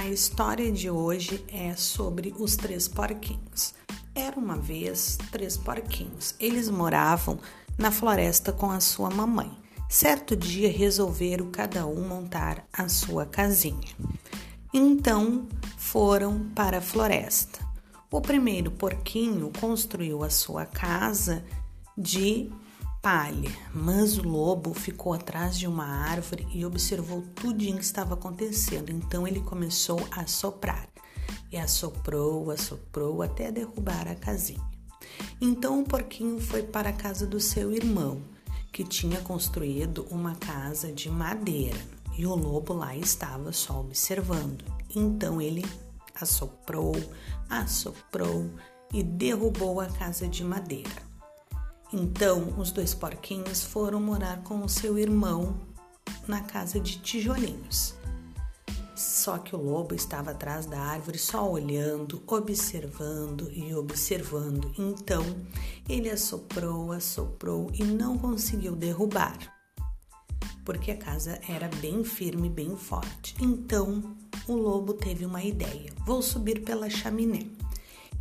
A história de hoje é sobre os três porquinhos. Era uma vez três porquinhos. Eles moravam na floresta com a sua mamãe. Certo dia resolveram cada um montar a sua casinha. Então foram para a floresta. O primeiro porquinho construiu a sua casa de palha, mas o lobo ficou atrás de uma árvore e observou tudo o que estava acontecendo. Então ele começou a soprar e assoprou, assoprou até derrubar a casinha. Então o porquinho foi para a casa do seu irmão, que tinha construído uma casa de madeira, e o lobo lá estava só observando. Então ele assoprou, assoprou e derrubou a casa de madeira. Então os dois porquinhos foram morar com o seu irmão na casa de tijolinhos. Só que o lobo estava atrás da árvore só olhando, observando e observando. Então ele assoprou, assoprou e não conseguiu derrubar, porque a casa era bem firme, bem forte. Então o lobo teve uma ideia: vou subir pela chaminé.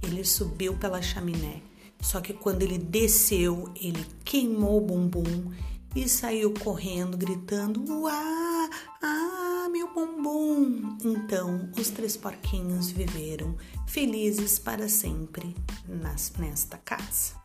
Ele subiu pela chaminé só que quando ele desceu, ele queimou o bumbum e saiu correndo, gritando: Uá! Ah, meu bumbum! Então, os três porquinhos viveram felizes para sempre nas, nesta casa.